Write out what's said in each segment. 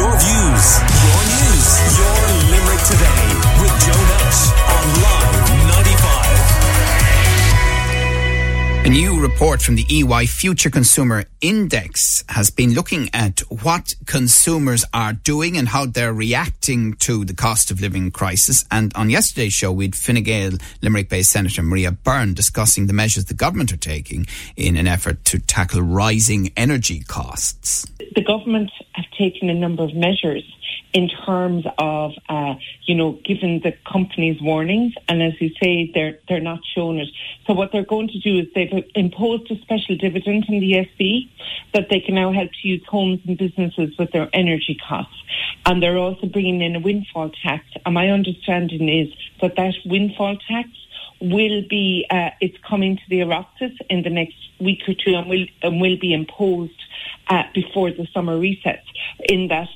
Your views, new report from the EY Future Consumer Index has been looking at what consumers are doing and how they're reacting to the cost of living crisis. And on yesterday's show, we had Fine Gael Limerick based Senator Maria Byrne discussing the measures the government are taking in an effort to tackle rising energy costs. The government have taken a number of measures in terms of, uh, you know, giving the companies warnings, and as you say, they're they're not showing it. So what they're going to do is they've imposed a special dividend on the ESB that they can now help to use homes and businesses with their energy costs, and they're also bringing in a windfall tax. And my understanding is that that windfall tax will be uh, it's coming to the Oireachtas in the next week or two and will and will be imposed uh, before the summer resets. In that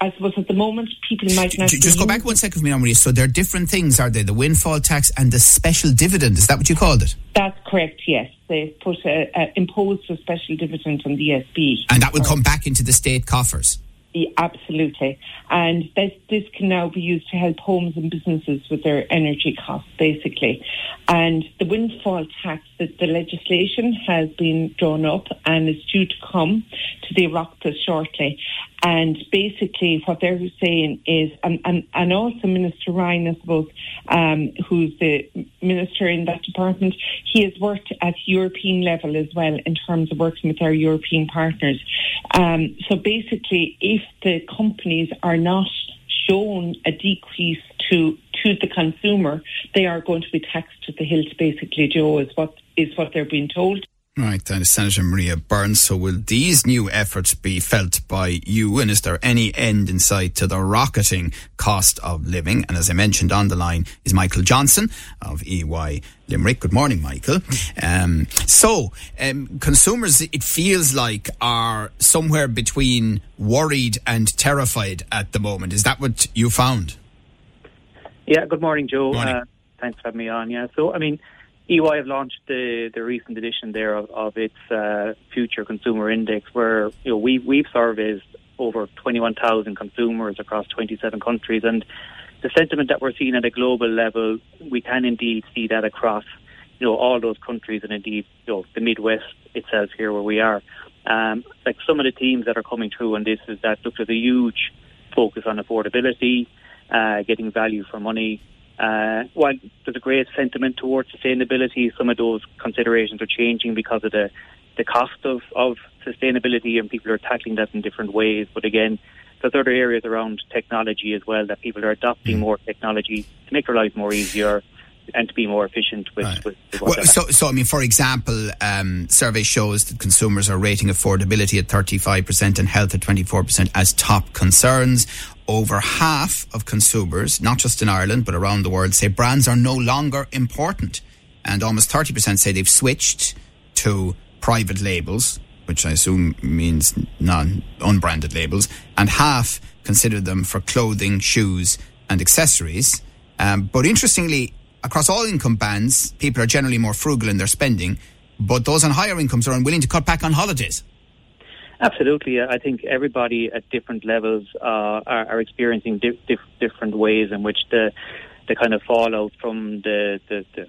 I suppose at the moment people might not. Just go back one second for me, Maria. So there are different things, are they? The windfall tax and the special dividend. Is that what you called it? That's correct. Yes, they put a, a imposed a special dividend on the ESB, and that will come back into the state coffers. Absolutely. And this, this can now be used to help homes and businesses with their energy costs, basically. And the windfall tax, that the legislation has been drawn up and is due to come to the Oireachtas shortly. And basically, what they're saying is, and, and, and also Minister Ryan, I suppose, um, who's the minister in that department, he has worked at European level as well in terms of working with our European partners. Um, so basically, if the companies are not shown a decrease to to the consumer, they are going to be taxed to the hilt. Basically, Joe is what is what they're being told. Right, that is Senator Maria Burns. So, will these new efforts be felt by you? And is there any end in sight to the rocketing cost of living? And as I mentioned on the line is Michael Johnson of EY Limerick. Good morning, Michael. Um, so, um, consumers, it feels like, are somewhere between worried and terrified at the moment. Is that what you found? Yeah, good morning, Joe. Morning. Uh, thanks for having me on. Yeah, so, I mean, EY have launched the, the recent edition there of, of its uh, future consumer index, where you know we we've surveyed over 21,000 consumers across 27 countries, and the sentiment that we're seeing at a global level, we can indeed see that across you know all those countries, and indeed you know the Midwest itself here where we are. Um, like some of the themes that are coming through on this is that look, there's a huge focus on affordability, uh, getting value for money. Uh, while there's a great sentiment towards sustainability, some of those considerations are changing because of the, the cost of, of sustainability, and people are tackling that in different ways. But again, there's other areas around technology as well that people are adopting more technology to make their lives more easier and to be more efficient with, Right. with, with Well, so, so, I mean, for example, um, survey shows that consumers are rating affordability at 35% and health at 24% as top concerns. Over half of consumers, not just in Ireland, but around the world, say brands are no longer important. And almost 30% say they've switched to private labels, which I assume means non unbranded labels, and half consider them for clothing, shoes, and accessories. Um, but interestingly, across all income bands, people are generally more frugal in their spending, but those on higher incomes are unwilling to cut back on holidays. Absolutely. I think everybody at different levels uh, are, are experiencing di- dif- different ways in which the the kind of fallout from the the, the,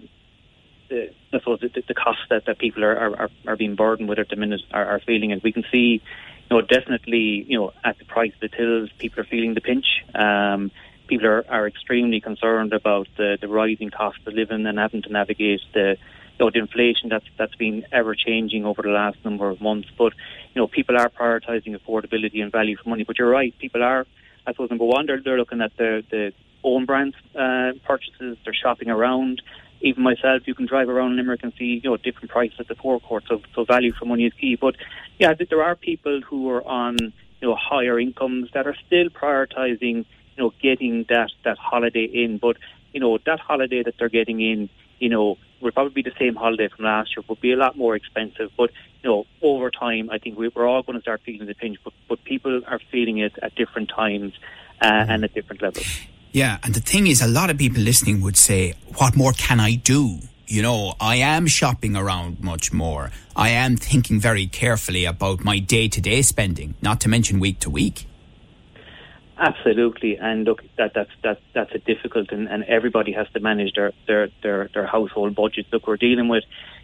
the I suppose the, the costs that, that people are, are, are being burdened with at the minute are, are feeling. And we can see, you know, definitely, you know, at the price of the tills, people are feeling the pinch. Um, people are, are extremely concerned about the, the rising cost of living and having to navigate the you know, the inflation that's that's been ever changing over the last number of months. But you know, people are prioritising affordability and value for money. But you're right, people are. I suppose number one, they're they're looking at the the own brand uh, purchases. They're shopping around. Even myself, you can drive around Limerick and see you know different prices at the forecourt. So so value for money is key. But yeah, there are people who are on you know higher incomes that are still prioritising you know getting that that holiday in. But you know that holiday that they're getting in, you know, will probably be the same holiday from last year, but be a lot more expensive. But you know, over time, I think we- we're all going to start feeling the pinch. But but people are feeling it at different times uh, and at different levels. Yeah, and the thing is, a lot of people listening would say, What more can I do? You know, I am shopping around much more. I am thinking very carefully about my day to day spending, not to mention week to week. Absolutely, and look, that that's that that's a difficult, and, and everybody has to manage their, their their their household budgets. Look, we're dealing with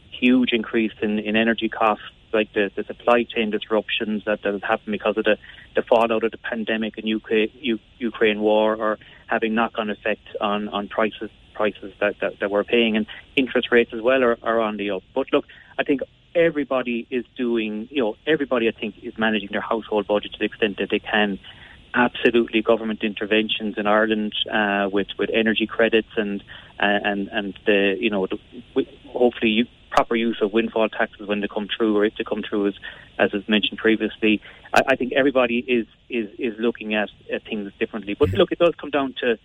huge increase in, in energy costs, like the, the supply chain disruptions that, that has happened because of the, the fallout of the pandemic and Ukraine, Ukraine war, or having knock-on effect on, on prices prices that, that, that we're paying, and interest rates as well are, are on the up. But look, I think everybody is doing, you know, everybody I think is managing their household budget to the extent that they can absolutely government interventions in Ireland uh, with with energy credits and uh, and and the you know the, hopefully you, proper use of windfall taxes when they come through or if they come through as as mentioned previously. I, I think everybody is is is looking at, at things differently. But look, it does come down to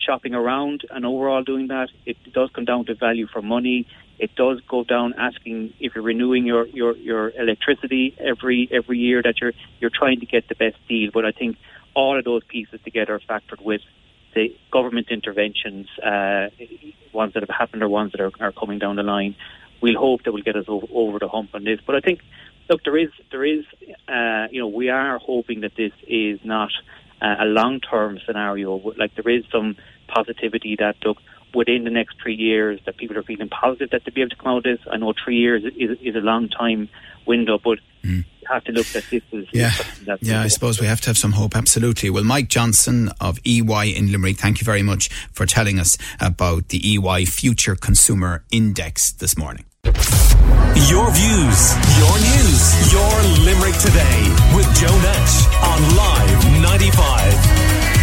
shopping around and overall doing that. It does come down to value for money. It does go down asking if you're renewing your, your, your electricity every every year that you're you're trying to get the best deal. But I think all of those pieces together factored with the government interventions, uh, ones that have happened or ones that are, are coming down the line. We'll hope that will get us over, over the hump on this. But I think, look, there is, there is, uh, you know, we are hoping that this is not uh, a long-term scenario. Like there is some positivity that, look, within the next three years, that people are feeling positive that they'll be able to come out of this. I know three years is, is a long time window, but mm have to look at this as yeah, yeah. I suppose we have to have some hope. Absolutely. Well, Mike Johnson of EY in Limerick, thank you very much for telling us about the EY Future Consumer Index this morning. Your views, your news, your Limerick today with Joe Nash on Live 95.